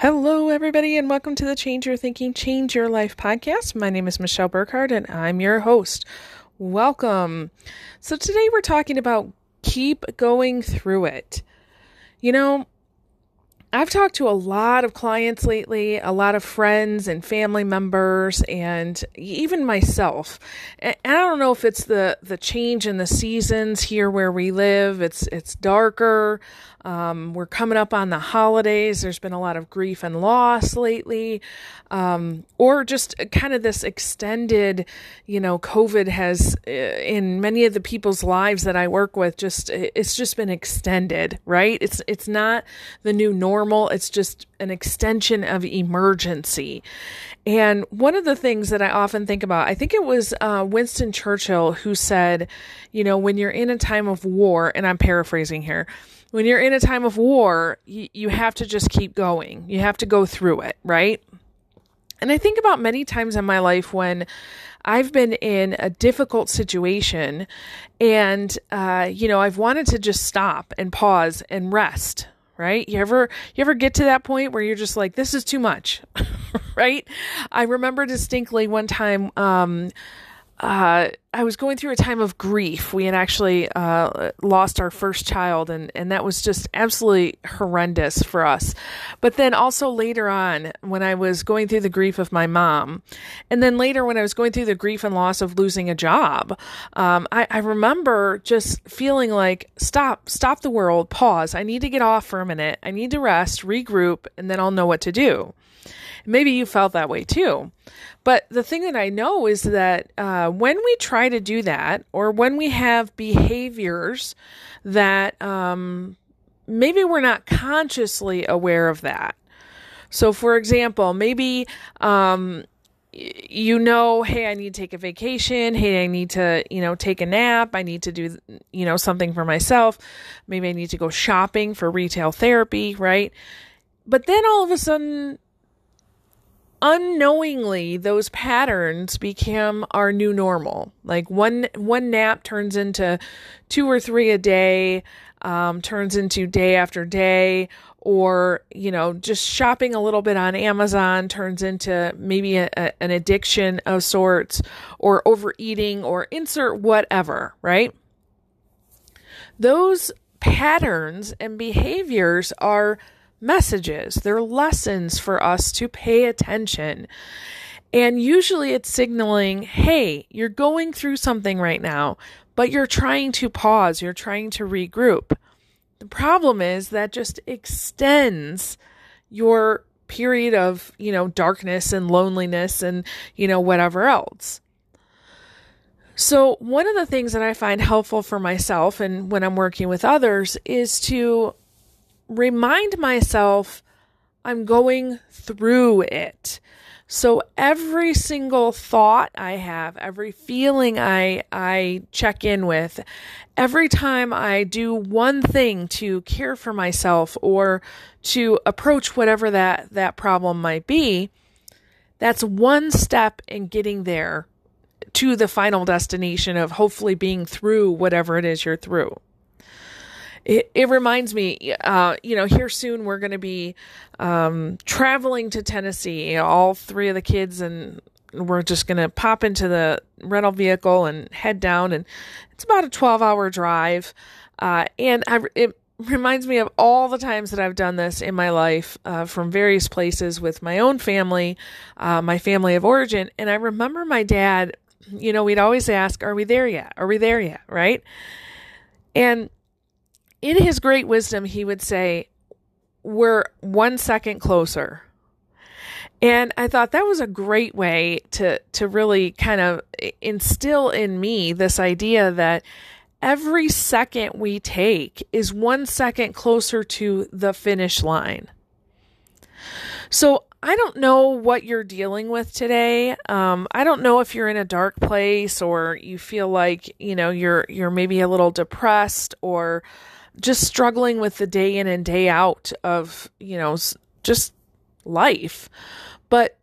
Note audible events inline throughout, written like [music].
Hello, everybody, and welcome to the Change Your Thinking, Change Your Life podcast. My name is Michelle Burkhardt, and I'm your host. Welcome. So, today we're talking about keep going through it. You know, I've talked to a lot of clients lately, a lot of friends and family members, and even myself. And I don't know if it's the the change in the seasons here where we live. It's it's darker. Um, we're coming up on the holidays. There's been a lot of grief and loss lately, um, or just kind of this extended, you know, COVID has uh, in many of the people's lives that I work with. Just it's just been extended, right? It's it's not the new normal. It's just an extension of emergency. And one of the things that I often think about, I think it was uh, Winston Churchill who said, you know, when you're in a time of war, and I'm paraphrasing here when you're in a time of war, you, you have to just keep going. You have to go through it, right? And I think about many times in my life when I've been in a difficult situation and, uh, you know, I've wanted to just stop and pause and rest, right? You ever, you ever get to that point where you're just like, this is too much, [laughs] right? I remember distinctly one time, um, uh, I was going through a time of grief. We had actually uh, lost our first child, and, and that was just absolutely horrendous for us. But then also later on, when I was going through the grief of my mom, and then later when I was going through the grief and loss of losing a job, um, I, I remember just feeling like, stop, stop the world, pause. I need to get off for a minute. I need to rest, regroup, and then I'll know what to do. Maybe you felt that way too. But the thing that I know is that uh, when we try to do that, or when we have behaviors that um, maybe we're not consciously aware of that. So, for example, maybe um, you know, hey, I need to take a vacation. Hey, I need to, you know, take a nap. I need to do, you know, something for myself. Maybe I need to go shopping for retail therapy, right? But then all of a sudden, unknowingly those patterns become our new normal. Like one one nap turns into two or three a day um, turns into day after day or you know just shopping a little bit on amazon turns into maybe a, a, an addiction of sorts or overeating or insert whatever right? Those patterns and behaviors are messages, they're lessons for us to pay attention. And usually it's signaling, hey, you're going through something right now, but you're trying to pause, you're trying to regroup. The problem is that just extends your period of, you know, darkness and loneliness and, you know, whatever else. So, one of the things that I find helpful for myself and when I'm working with others is to remind myself I'm going through it. So every single thought I have, every feeling I I check in with, every time I do one thing to care for myself or to approach whatever that that problem might be, that's one step in getting there to the final destination of hopefully being through whatever it is you're through it, it reminds me, uh, you know, here soon we're going to be um, traveling to Tennessee, all three of the kids, and we're just going to pop into the rental vehicle and head down. And it's about a 12 hour drive. Uh, and I, it reminds me of all the times that I've done this in my life uh, from various places with my own family, uh, my family of origin. And I remember my dad, you know, we'd always ask, Are we there yet? Are we there yet? Right. And in his great wisdom, he would say, We're one second closer. And I thought that was a great way to, to really kind of instill in me this idea that every second we take is one second closer to the finish line. So I don't know what you're dealing with today. Um, I don't know if you're in a dark place or you feel like you know you're you're maybe a little depressed or just struggling with the day in and day out of, you know, just life. But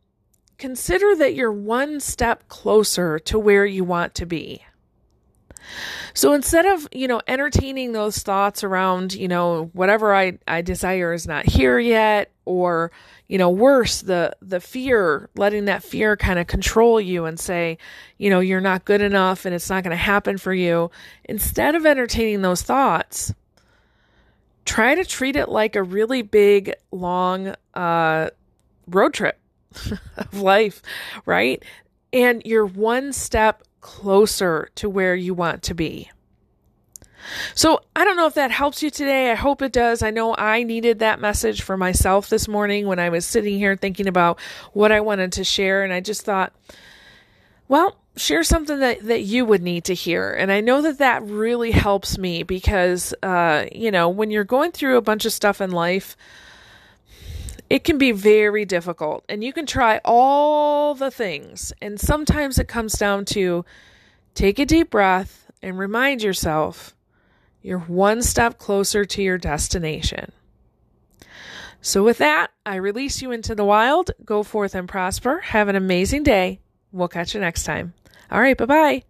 consider that you're one step closer to where you want to be. So instead of, you know, entertaining those thoughts around, you know, whatever I, I desire is not here yet, or, you know, worse, the, the fear, letting that fear kind of control you and say, you know, you're not good enough and it's not going to happen for you. Instead of entertaining those thoughts, try to treat it like a really big, long, uh, road trip [laughs] of life, right? And you're one step closer to where you want to be. So, I don't know if that helps you today. I hope it does. I know I needed that message for myself this morning when I was sitting here thinking about what I wanted to share. And I just thought, well, share something that, that you would need to hear. And I know that that really helps me because, uh, you know, when you're going through a bunch of stuff in life, it can be very difficult and you can try all the things. And sometimes it comes down to take a deep breath and remind yourself you're one step closer to your destination. So, with that, I release you into the wild. Go forth and prosper. Have an amazing day. We'll catch you next time. All right, bye bye.